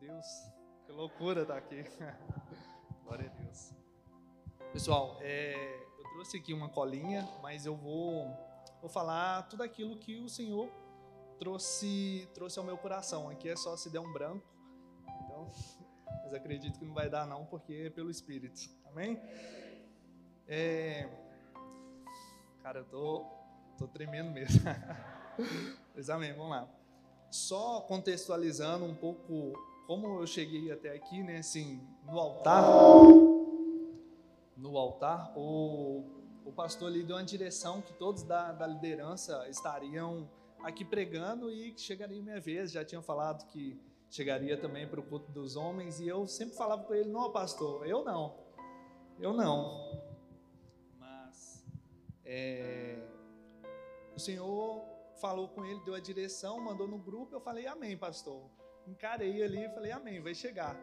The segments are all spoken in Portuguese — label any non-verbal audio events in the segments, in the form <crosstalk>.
Deus, que loucura estar aqui. <laughs> Glória a Deus. Pessoal, é, eu trouxe aqui uma colinha, mas eu vou, vou falar tudo aquilo que o Senhor trouxe, trouxe ao meu coração. Aqui é só se der um branco, então, <laughs> mas acredito que não vai dar não, porque é pelo Espírito. Amém? É, cara, eu tô, tô tremendo mesmo. <laughs> Mas amém, vamos lá. Só contextualizando um pouco como eu cheguei até aqui, né? Assim, no altar, no altar, o, o pastor ali deu uma direção que todos da, da liderança estariam aqui pregando e que chegaria minha vez. Já tinham falado que chegaria também para o culto dos homens e eu sempre falava para ele: não, pastor, eu não, eu não. Mas é, o Senhor falou com ele, deu a direção, mandou no grupo. Eu falei: Amém, pastor. Encarei ali e falei: Amém, vai chegar.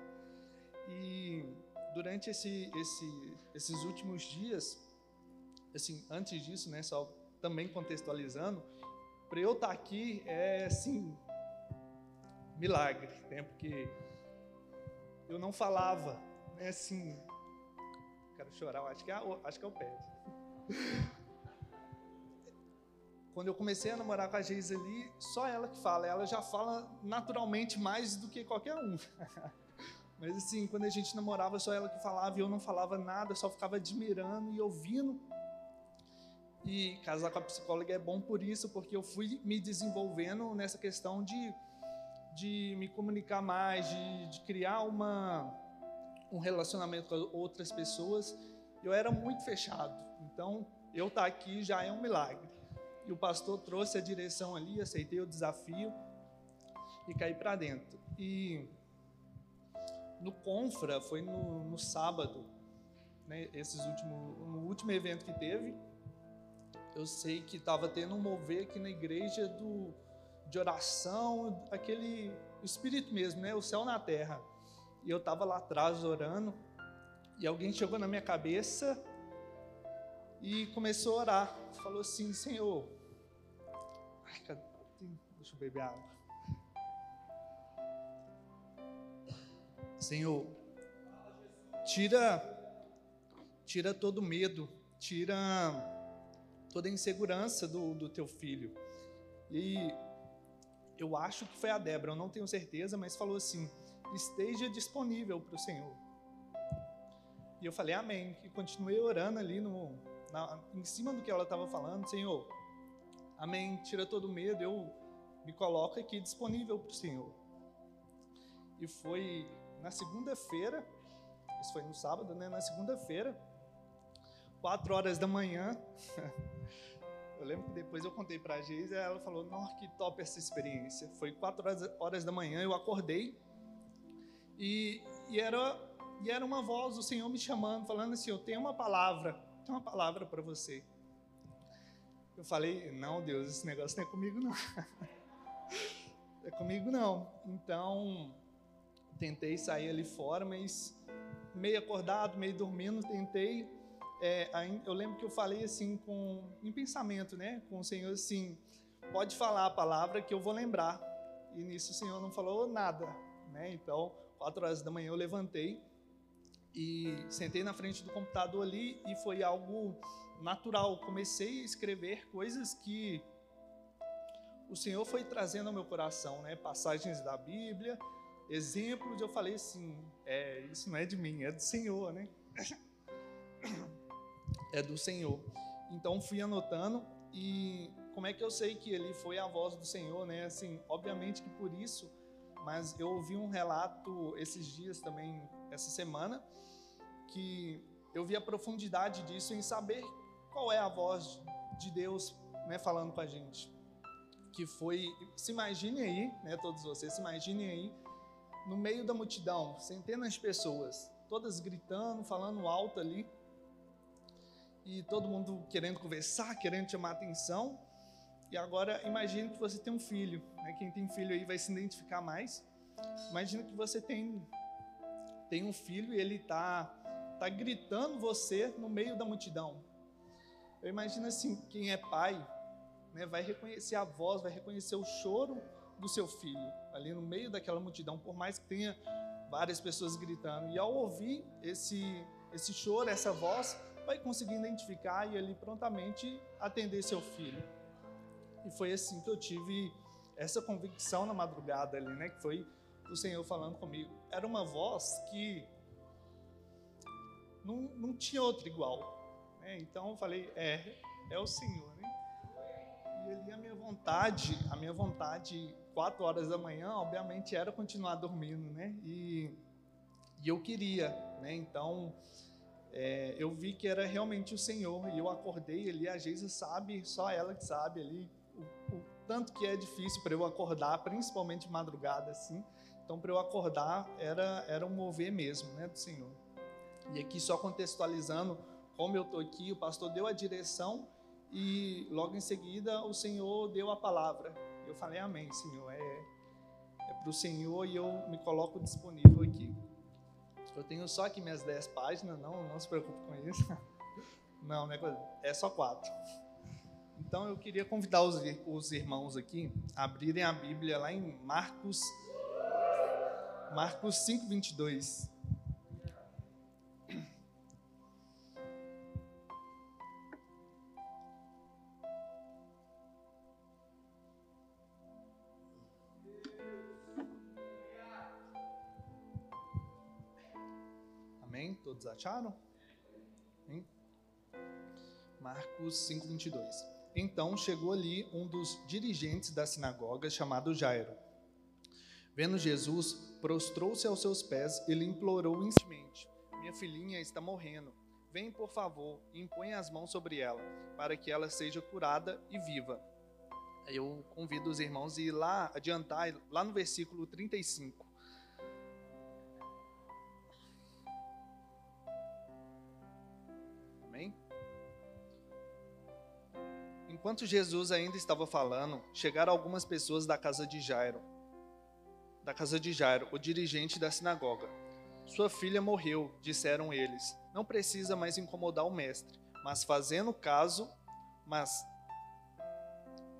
E durante esse, esse, esses últimos dias, assim, antes disso, né, só também contextualizando, para eu estar tá aqui é assim milagre, né? Porque eu não falava, né? Assim, quero chorar, acho que é, acho que é o pé. Quando eu comecei a namorar com a Geiseli, só ela que fala, ela já fala naturalmente mais do que qualquer um. <laughs> Mas assim, quando a gente namorava, só ela que falava e eu não falava nada, só ficava admirando e ouvindo. E casar com a psicóloga é bom por isso, porque eu fui me desenvolvendo nessa questão de, de me comunicar mais, de, de criar uma, um relacionamento com outras pessoas. Eu era muito fechado, então eu estar tá aqui já é um milagre. E o pastor trouxe a direção ali, aceitei o desafio e caí para dentro. E no Confra, foi no, no sábado, né, esses último, no último evento que teve, eu sei que estava tendo um mover aqui na igreja do, de oração, aquele espírito mesmo, né, o céu na terra. E eu estava lá atrás orando, e alguém chegou na minha cabeça e começou a orar. Falou assim: Senhor, ai, deixa eu beber água. Senhor, tira, tira todo medo, tira toda insegurança do, do teu filho. E eu acho que foi a Débora, eu não tenho certeza, mas falou assim: esteja disponível para o Senhor. E eu falei, Amém. E continuei orando ali no, na, em cima do que ela estava falando, Senhor, Amém. Tira todo medo, eu me coloco aqui disponível para o Senhor. E foi na segunda-feira, isso foi no sábado, né? Na segunda-feira, quatro horas da manhã. <laughs> Eu lembro que depois eu contei para a Geisa e ela falou: Nossa, que top essa experiência. Foi quatro horas, horas da manhã, eu acordei e, e, era, e era uma voz do Senhor me chamando, falando assim: Eu tenho uma palavra, tenho uma palavra para você. Eu falei: Não, Deus, esse negócio não é comigo, não. <laughs> é comigo, não. Então, tentei sair ali fora, mas meio acordado, meio dormindo, tentei. É, eu lembro que eu falei assim com em pensamento, né, com o Senhor assim, pode falar a palavra que eu vou lembrar. E nisso o Senhor não falou nada, né? Então, quatro horas da manhã eu levantei e sentei na frente do computador ali e foi algo natural. Comecei a escrever coisas que o Senhor foi trazendo ao meu coração, né? Passagens da Bíblia, exemplos, eu falei assim, é, isso não é de mim, é do Senhor, né? É do Senhor. Então fui anotando e como é que eu sei que ele foi a voz do Senhor, né? Assim, obviamente que por isso, mas eu ouvi um relato esses dias também, essa semana, que eu vi a profundidade disso em saber qual é a voz de Deus, né, falando com a gente. Que foi, se imagine aí, né, todos vocês, se imaginem aí no meio da multidão, centenas de pessoas, todas gritando, falando alto ali, e todo mundo querendo conversar, querendo chamar atenção. E agora imagine que você tem um filho, né? quem tem filho aí vai se identificar mais. Imagina que você tem tem um filho e ele está tá gritando você no meio da multidão. Eu imagino assim, quem é pai, né, vai reconhecer a voz, vai reconhecer o choro do seu filho. ali no meio daquela multidão, por mais que tenha várias pessoas gritando. E ao ouvir esse, esse choro, essa voz, vai conseguir identificar e ali prontamente atender seu filho. E foi assim que eu tive essa convicção na madrugada ali, né? Que foi o Senhor falando comigo. Era uma voz que não, não tinha outra igual. Né? Então eu falei, é, é o Senhor, né? E ali a minha vontade, a minha vontade, quatro horas da manhã, obviamente era continuar dormindo, né? E, e eu queria, né? Então é, eu vi que era realmente o Senhor e eu acordei ali. A Geisa sabe, só ela que sabe ali o, o tanto que é difícil para eu acordar, principalmente de madrugada assim. Então para eu acordar era era um mover mesmo, né, do Senhor. E aqui só contextualizando como eu estou aqui, o pastor deu a direção e logo em seguida o Senhor deu a palavra. Eu falei, Amém, Senhor. É, é para o Senhor e eu me coloco disponível aqui. Eu tenho só aqui minhas 10 páginas, não, não se preocupe com isso. <laughs> Não, né, é só quatro. Então eu queria convidar os, os irmãos aqui a abrirem a Bíblia lá em Marcos, Marcos 5, 22. Todos acharam? Hein? Marcos 5, 22. Então chegou ali um dos dirigentes da sinagoga, chamado Jairo. Vendo Jesus, prostrou-se aos seus pés e lhe implorou instante: Minha filhinha está morrendo. Vem, por favor, e impõe as mãos sobre ela, para que ela seja curada e viva. Eu convido os irmãos a ir lá, adiantar, lá no versículo 35. Enquanto Jesus ainda estava falando, chegaram algumas pessoas da casa de Jairo. Da casa de Jairo, o dirigente da sinagoga. Sua filha morreu, disseram eles. Não precisa mais incomodar o mestre, mas fazendo caso, mas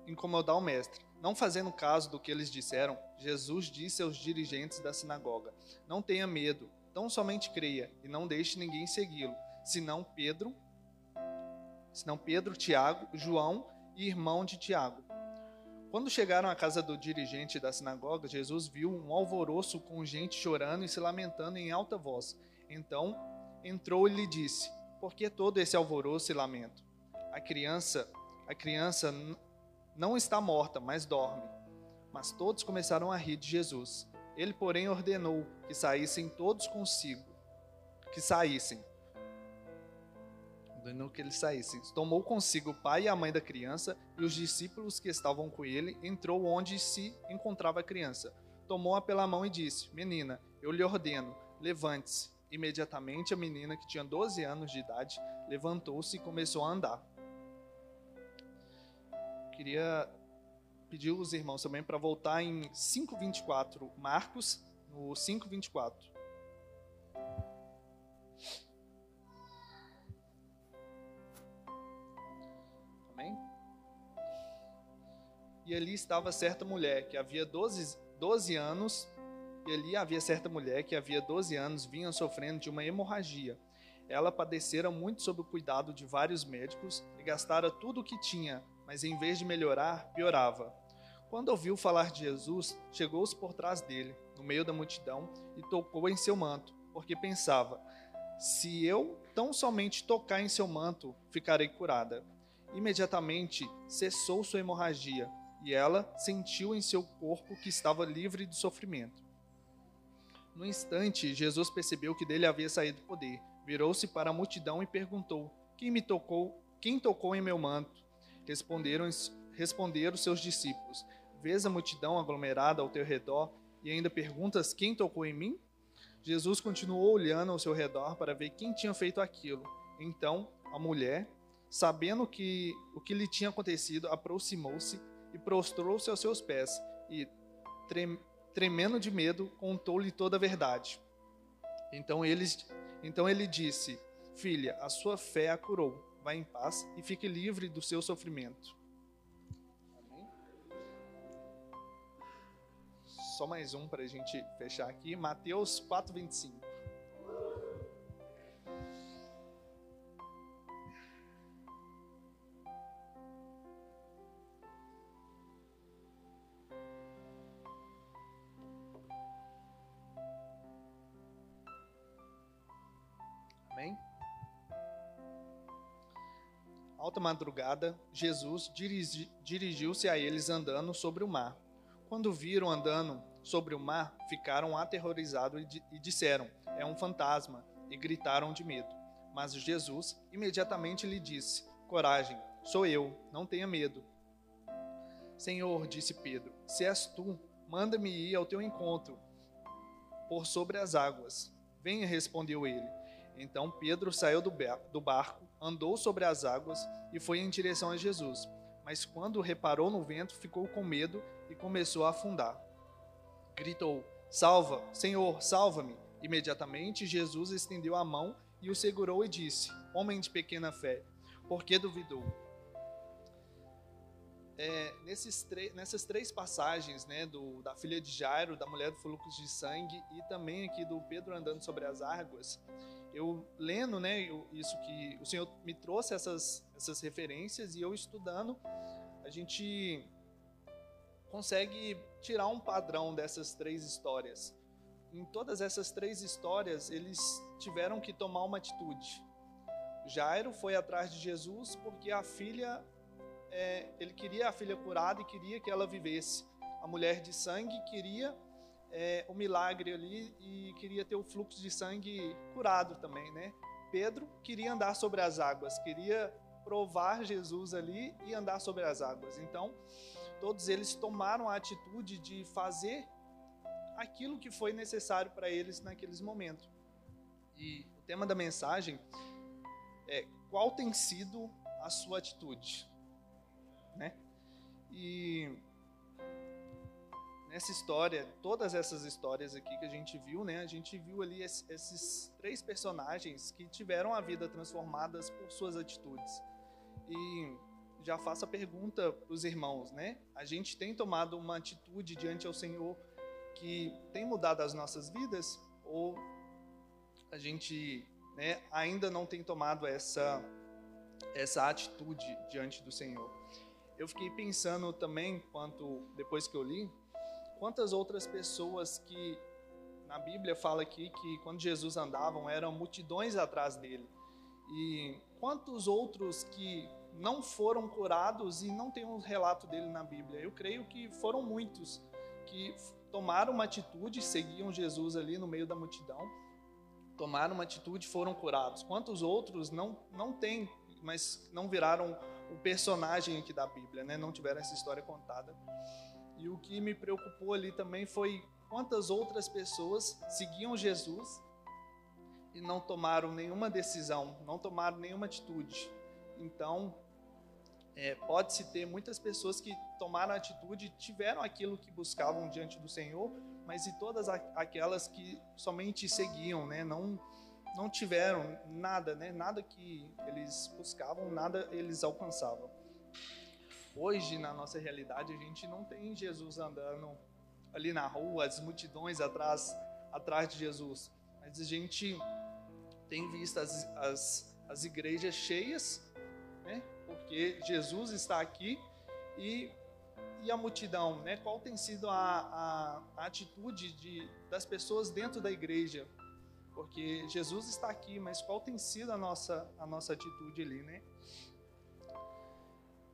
incomodar o mestre. Não fazendo caso do que eles disseram, Jesus disse aos dirigentes da sinagoga: Não tenha medo, tão somente creia e não deixe ninguém segui-lo, senão Pedro, senão Pedro, Tiago, João e irmão de Tiago. Quando chegaram à casa do dirigente da sinagoga, Jesus viu um alvoroço com gente chorando e se lamentando em alta voz. Então entrou e lhe disse: Por que todo esse alvoroço e lamento? A criança, a criança não está morta, mas dorme. Mas todos começaram a rir de Jesus. Ele, porém, ordenou que saíssem todos consigo, que saíssem ordenou que ele saísse. Tomou consigo o pai e a mãe da criança e os discípulos que estavam com ele, entrou onde se encontrava a criança. Tomou-a pela mão e disse: Menina, eu lhe ordeno, levante-se. Imediatamente a menina, que tinha 12 anos de idade, levantou-se e começou a andar. Queria pedir os irmãos também para voltar em 5:24, Marcos, no 5:24. E ali estava certa mulher que havia 12, 12 anos, e ali havia certa mulher que havia 12 anos vinha sofrendo de uma hemorragia. Ela padecera muito sob o cuidado de vários médicos e gastara tudo o que tinha, mas em vez de melhorar, piorava. Quando ouviu falar de Jesus, chegou-se por trás dele, no meio da multidão, e tocou em seu manto, porque pensava: se eu tão somente tocar em seu manto, ficarei curada. Imediatamente cessou sua hemorragia e ela sentiu em seu corpo que estava livre de sofrimento. No instante, Jesus percebeu que dele havia saído poder. Virou-se para a multidão e perguntou: Quem me tocou? Quem tocou em meu manto? Responderam, responderam seus discípulos: Vês a multidão aglomerada ao teu redor e ainda perguntas: Quem tocou em mim? Jesus continuou olhando ao seu redor para ver quem tinha feito aquilo. Então, a mulher, sabendo que o que lhe tinha acontecido, aproximou-se e prostrou-se aos seus pés e, tremendo de medo, contou-lhe toda a verdade. Então ele, então ele disse: Filha, a sua fé a curou. Vá em paz e fique livre do seu sofrimento. só mais um para a gente fechar aqui. Mateus 4, 25. Madrugada, Jesus dirigi, dirigiu-se a eles andando sobre o mar. Quando viram andando sobre o mar, ficaram aterrorizados e disseram: É um fantasma, e gritaram de medo. Mas Jesus imediatamente lhe disse: Coragem, sou eu, não tenha medo. Senhor, disse Pedro, se és tu, manda-me ir ao teu encontro por sobre as águas. Venha, respondeu ele. Então Pedro saiu do barco, andou sobre as águas e foi em direção a Jesus. Mas quando reparou no vento, ficou com medo e começou a afundar. Gritou: Salva, Senhor, salva-me! Imediatamente Jesus estendeu a mão e o segurou e disse: Homem de pequena fé, por que duvidou? É, nesses nessas três passagens, né, do, da filha de Jairo, da mulher do fluxo de sangue e também aqui do Pedro andando sobre as águas, eu lendo, né, eu, isso que o Senhor me trouxe essas essas referências e eu estudando, a gente consegue tirar um padrão dessas três histórias. Em todas essas três histórias, eles tiveram que tomar uma atitude. Jairo foi atrás de Jesus porque a filha, é, ele queria a filha curada e queria que ela vivesse. A mulher de sangue queria é, o milagre ali e queria ter o fluxo de sangue curado também, né? Pedro queria andar sobre as águas, queria provar Jesus ali e andar sobre as águas. Então, todos eles tomaram a atitude de fazer aquilo que foi necessário para eles naqueles momentos. E o tema da mensagem é qual tem sido a sua atitude, né? E nessa história, todas essas histórias aqui que a gente viu, né? A gente viu ali esses três personagens que tiveram a vida transformadas por suas atitudes. E já faço a pergunta para os irmãos, né? A gente tem tomado uma atitude diante ao Senhor que tem mudado as nossas vidas ou a gente, né, ainda não tem tomado essa essa atitude diante do Senhor? Eu fiquei pensando também, quanto depois que eu li, quantas outras pessoas que na Bíblia fala aqui que quando Jesus andava eram multidões atrás dele. E quantos outros que não foram curados e não tem um relato dele na Bíblia? Eu creio que foram muitos que tomaram uma atitude, seguiam Jesus ali no meio da multidão, tomaram uma atitude foram curados. Quantos outros não não tem, mas não viraram o personagem aqui da Bíblia, né? Não tiveram essa história contada. E o que me preocupou ali também foi quantas outras pessoas seguiam Jesus e não tomaram nenhuma decisão, não tomaram nenhuma atitude. Então, é, pode-se ter muitas pessoas que tomaram atitude, tiveram aquilo que buscavam diante do Senhor, mas e todas aquelas que somente seguiam, né? Não não tiveram nada, né? Nada que eles buscavam, nada eles alcançavam. Hoje, na nossa realidade, a gente não tem Jesus andando ali na rua, as multidões atrás, atrás de Jesus. Mas a gente tem visto as, as, as igrejas cheias, né? Porque Jesus está aqui e, e a multidão, né? Qual tem sido a, a, a atitude de, das pessoas dentro da igreja? Porque Jesus está aqui, mas qual tem sido a nossa, a nossa atitude ali, né?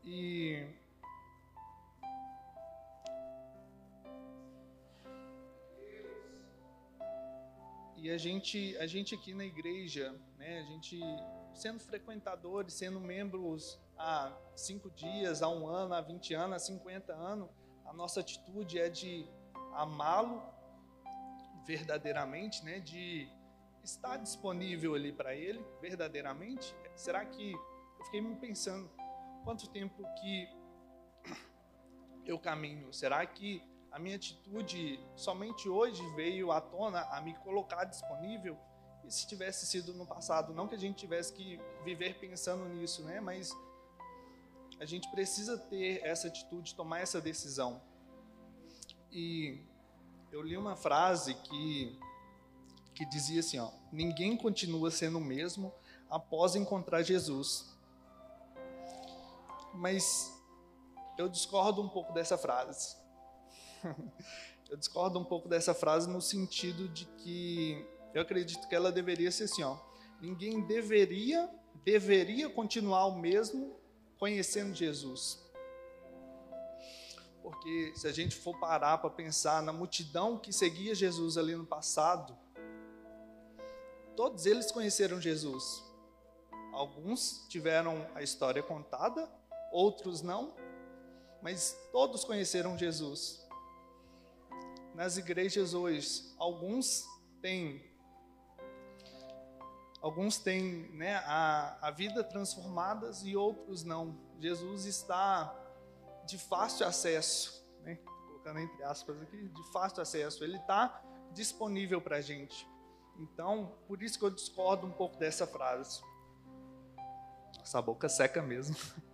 E E a gente, a gente aqui na igreja, né, a gente sendo frequentadores, sendo membros há cinco dias, há um ano, há 20 anos, há 50 anos, a nossa atitude é de amá-lo verdadeiramente, né, de estar disponível ali para ele verdadeiramente. Será que eu fiquei me pensando quanto tempo que eu caminho? Será que a minha atitude somente hoje veio à tona a me colocar disponível? E se tivesse sido no passado, não que a gente tivesse que viver pensando nisso, né? Mas a gente precisa ter essa atitude, tomar essa decisão. E eu li uma frase que, que dizia assim: ó, ninguém continua sendo o mesmo após encontrar Jesus. Mas eu discordo um pouco dessa frase. <laughs> eu discordo um pouco dessa frase no sentido de que eu acredito que ela deveria ser assim, ó. Ninguém deveria deveria continuar o mesmo conhecendo Jesus. Porque se a gente for parar para pensar na multidão que seguia Jesus ali no passado, todos eles conheceram Jesus. Alguns tiveram a história contada, outros não, mas todos conheceram Jesus. Nas igrejas hoje, alguns têm alguns têm né, a, a vida transformadas e outros não. Jesus está de fácil acesso, né? colocando entre aspas aqui, de fácil acesso. Ele está disponível para a gente. Então, por isso que eu discordo um pouco dessa frase. Essa boca seca mesmo. <laughs>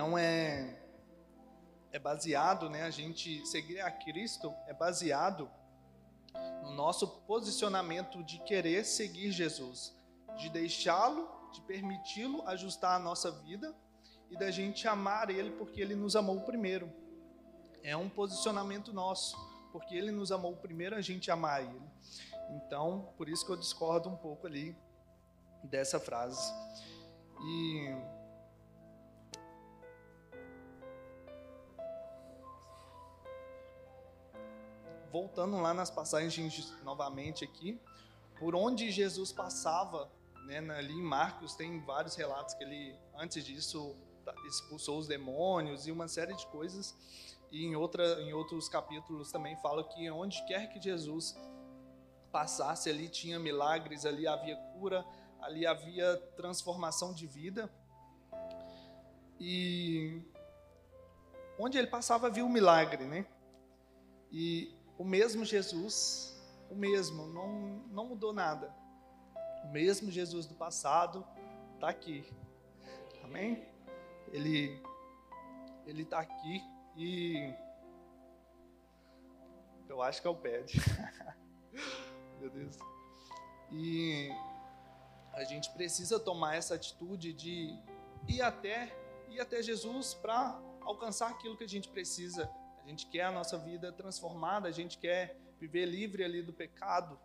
não é é baseado, né, a gente seguir a Cristo é baseado no nosso posicionamento de querer seguir Jesus, de deixá-lo, de permiti-lo ajustar a nossa vida e da gente amar ele porque ele nos amou primeiro. É um posicionamento nosso, porque ele nos amou primeiro, a gente amar ele. Então, por isso que eu discordo um pouco ali dessa frase. E voltando lá nas passagens novamente aqui, por onde Jesus passava, né, ali em Marcos tem vários relatos que ele, antes disso, tá, expulsou os demônios e uma série de coisas. E em, outra, em outros capítulos também fala que onde quer que Jesus passasse, ali tinha milagres, ali havia cura, ali havia transformação de vida. E onde ele passava havia um milagre, né? E o mesmo Jesus, o mesmo, não, não mudou nada. O mesmo Jesus do passado está aqui. Amém? Ele ele está aqui e eu acho que é o pede. <laughs> Meu Deus. E a gente precisa tomar essa atitude de ir até ir até Jesus para alcançar aquilo que a gente precisa gente quer a nossa vida transformada, a gente quer viver livre ali do pecado,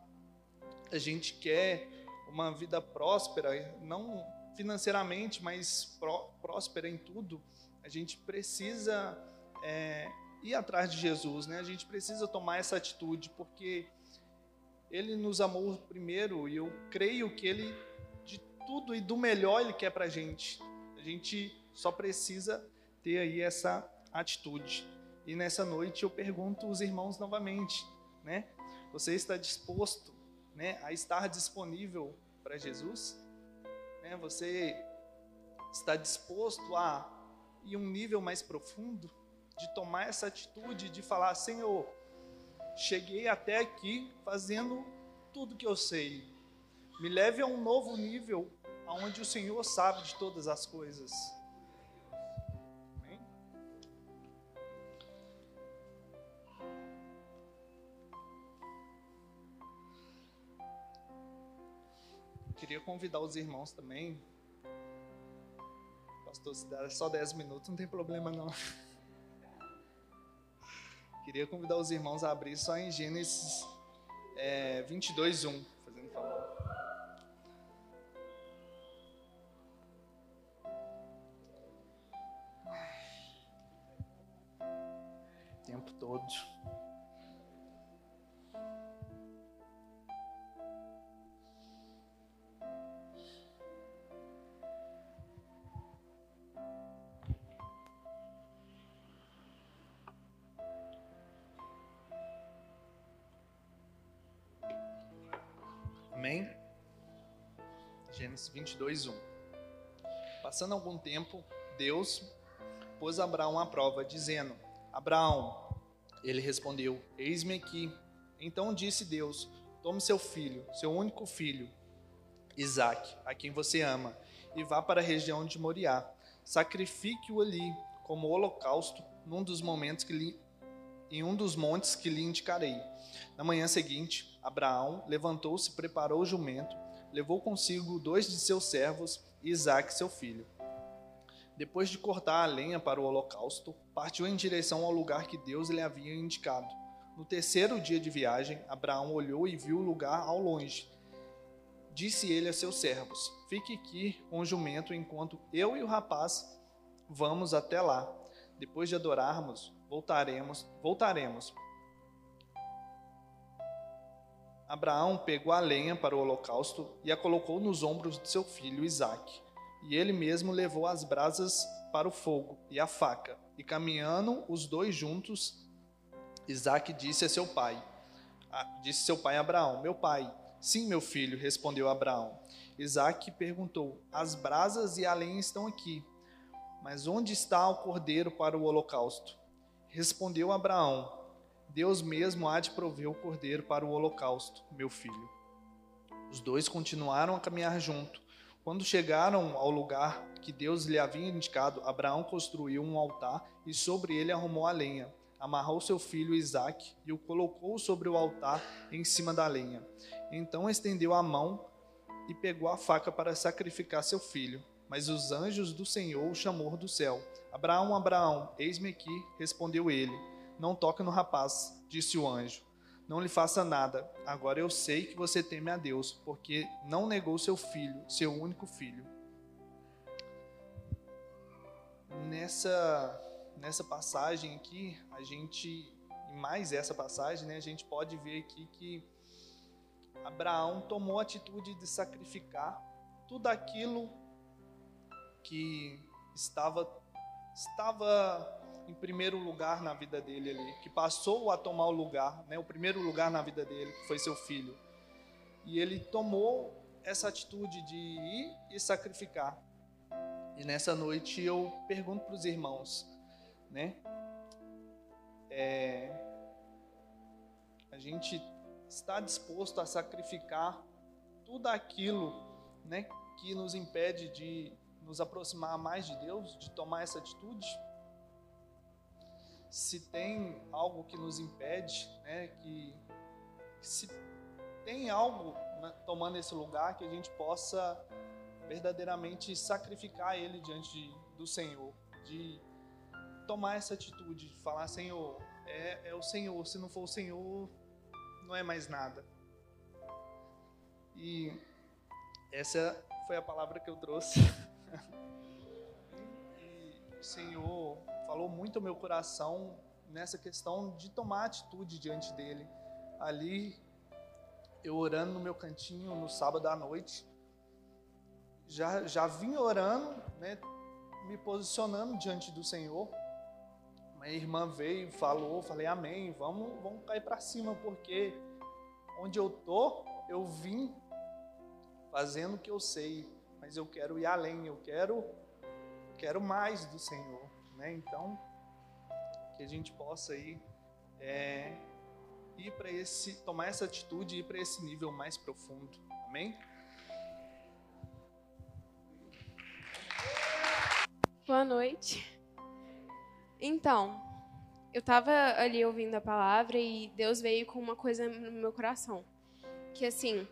a gente quer uma vida próspera, não financeiramente, mas pró próspera em tudo. A gente precisa é, ir atrás de Jesus, né? A gente precisa tomar essa atitude, porque Ele nos amou primeiro e eu creio que Ele, de tudo e do melhor, Ele quer para a gente. A gente só precisa ter aí essa atitude. E nessa noite eu pergunto os irmãos novamente, né? Você está disposto, né, a estar disponível para Jesus? Né? Você está disposto a ir um nível mais profundo, de tomar essa atitude de falar, Senhor, cheguei até aqui fazendo tudo que eu sei. Me leve a um novo nível, aonde o Senhor sabe de todas as coisas. Convidar os irmãos também. Pastor, se der só 10 minutos, não tem problema não. <laughs> Queria convidar os irmãos a abrir só em Gênesis é, 22, 1, fazendo favor. O tempo todo. Gênesis 22, 1. Passando algum tempo, Deus pôs Abraão à prova, dizendo: Abraão, ele respondeu: Eis-me aqui. Então disse Deus: Tome seu filho, seu único filho, Isaque, a quem você ama, e vá para a região de Moriá. Sacrifique-o ali como holocausto num dos momentos que lhe, em um dos montes que lhe indicarei. Na manhã seguinte, Abraão levantou-se, preparou o jumento, levou consigo dois de seus servos e Isaque, seu filho. Depois de cortar a lenha para o holocausto, partiu em direção ao lugar que Deus lhe havia indicado. No terceiro dia de viagem, Abraão olhou e viu o lugar ao longe. Disse ele a seus servos: Fique aqui com o jumento enquanto eu e o rapaz vamos até lá. Depois de adorarmos, voltaremos, voltaremos. Abraão pegou a lenha para o holocausto e a colocou nos ombros de seu filho Isaque. E ele mesmo levou as brasas para o fogo e a faca. E caminhando os dois juntos, Isaac disse a seu pai, disse seu pai Abraão, meu pai. Sim, meu filho, respondeu Abraão. Isaac perguntou, as brasas e a lenha estão aqui, mas onde está o cordeiro para o holocausto? Respondeu Abraão, Deus mesmo há de prover o cordeiro para o holocausto, meu filho. Os dois continuaram a caminhar junto. Quando chegaram ao lugar que Deus lhe havia indicado, Abraão construiu um altar e sobre ele arrumou a lenha amarrou seu filho Isaque e o colocou sobre o altar em cima da lenha. Então estendeu a mão e pegou a faca para sacrificar seu filho. Mas os anjos do Senhor o chamou do céu. Abraão, Abraão, eis-me aqui, respondeu ele. Não toque no rapaz, disse o anjo. Não lhe faça nada. Agora eu sei que você teme a Deus, porque não negou seu filho, seu único filho. Nessa nessa passagem aqui, a gente, mais essa passagem, né, a gente pode ver aqui que Abraão tomou a atitude de sacrificar tudo aquilo que estava estava em primeiro lugar na vida dele ali, que passou a tomar o lugar, né, o primeiro lugar na vida dele, que foi seu filho. E ele tomou essa atitude de ir e sacrificar. E nessa noite eu pergunto para os irmãos: né? É, a gente está disposto a sacrificar tudo aquilo, né, que nos impede de nos aproximar mais de Deus, de tomar essa atitude? Se tem algo que nos impede, né, que se tem algo né, tomando esse lugar que a gente possa verdadeiramente sacrificar ele diante do Senhor, de tomar essa atitude de falar, Senhor, é, é o Senhor, se não for o Senhor, não é mais nada. E essa foi a palavra que eu trouxe. <laughs> e o Senhor falou muito ao meu coração nessa questão de tomar atitude diante dele. Ali, eu orando no meu cantinho no sábado à noite, já, já vim orando, né, me posicionando diante do Senhor minha irmã veio, falou, falei amém, vamos, vamos cair para cima, porque onde eu tô, eu vim fazendo o que eu sei, mas eu quero ir além, eu quero, quero mais do Senhor, né? Então, que a gente possa ir, é, ir para esse, tomar essa atitude e ir para esse nível mais profundo, amém? Boa noite. Então, eu estava ali ouvindo a palavra e Deus veio com uma coisa no meu coração. Que assim,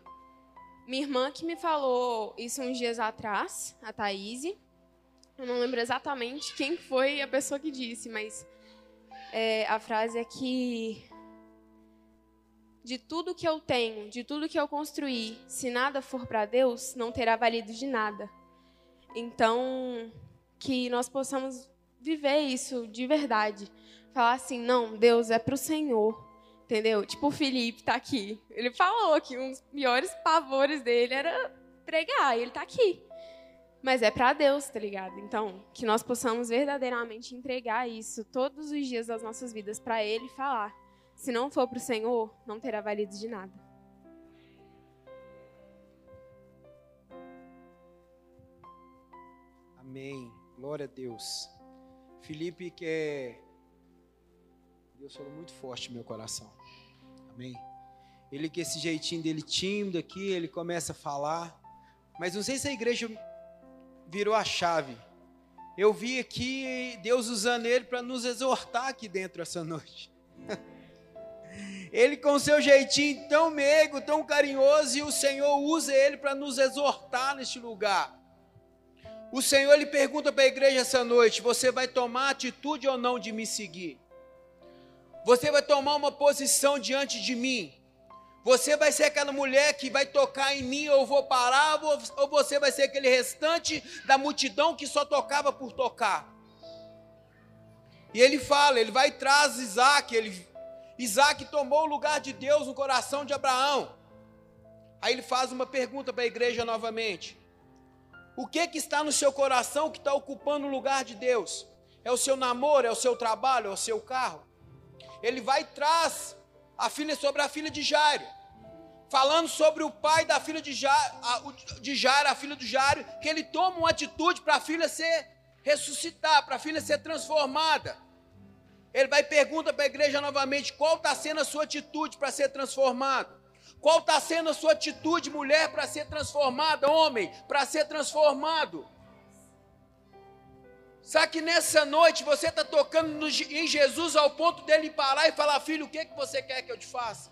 minha irmã que me falou isso uns dias atrás, a Thaís. Eu não lembro exatamente quem foi a pessoa que disse, mas é, a frase é que de tudo que eu tenho, de tudo que eu construí, se nada for para Deus, não terá valido de nada. Então, que nós possamos viver isso de verdade. Falar assim, não, Deus é para o Senhor. Entendeu? Tipo, o Felipe tá aqui. Ele falou que um dos piores pavores dele era pregar, e ele tá aqui. Mas é para Deus, tá ligado? Então, que nós possamos verdadeiramente entregar isso todos os dias das nossas vidas para Ele falar. Se não for para o Senhor, não terá valido de nada. Amém. Glória a Deus. Felipe quer. Deus falou muito forte no meu coração. Amém. Ele com esse jeitinho dele tímido aqui, ele começa a falar. Mas não sei se a igreja virou a chave. Eu vi aqui Deus usando ele para nos exortar aqui dentro essa noite. <laughs> Ele com seu jeitinho tão meigo, tão carinhoso, e o Senhor usa ele para nos exortar neste lugar. O Senhor lhe pergunta para a igreja essa noite: você vai tomar atitude ou não de me seguir? Você vai tomar uma posição diante de mim? Você vai ser aquela mulher que vai tocar em mim, eu vou parar, ou você vai ser aquele restante da multidão que só tocava por tocar. E ele fala, ele vai e traz Isaac, ele, Isaac tomou o lugar de Deus no coração de Abraão. Aí ele faz uma pergunta para a igreja novamente. O que que está no seu coração que está ocupando o lugar de Deus? É o seu namoro, é o seu trabalho, é o seu carro? Ele vai e traz a filha sobre a filha de Jairo, falando sobre o pai da filha de Jairo, a, de Jairo, a filha do Jairo, que ele toma uma atitude para a filha ser ressuscitar, para a filha ser transformada. Ele vai e pergunta para a igreja novamente: qual está sendo a sua atitude para ser transformado? Qual está sendo a sua atitude, mulher, para ser transformada, homem, para ser transformado? Sabe que nessa noite você está tocando no, em Jesus ao ponto dele parar e falar, filho, o que, que você quer que eu te faça?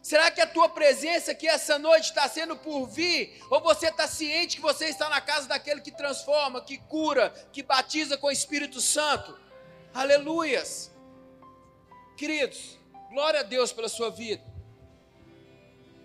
Será que a tua presença aqui essa noite está sendo por vir? Ou você está ciente que você está na casa daquele que transforma, que cura, que batiza com o Espírito Santo? Aleluias! Queridos, glória a Deus pela sua vida.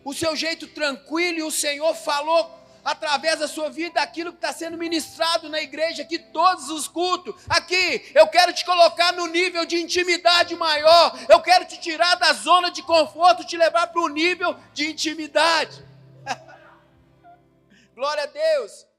O seu jeito tranquilo e o Senhor falou através da sua vida aquilo que está sendo ministrado na igreja aqui, todos os cultos. Aqui, eu quero te colocar no nível de intimidade maior. Eu quero te tirar da zona de conforto, te levar para o nível de intimidade. <laughs> Glória a Deus.